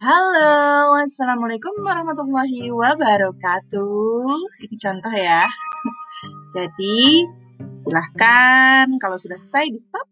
Halo, Assalamualaikum warahmatullahi wabarakatuh. Ini contoh ya. Jadi, silahkan kalau sudah selesai di stop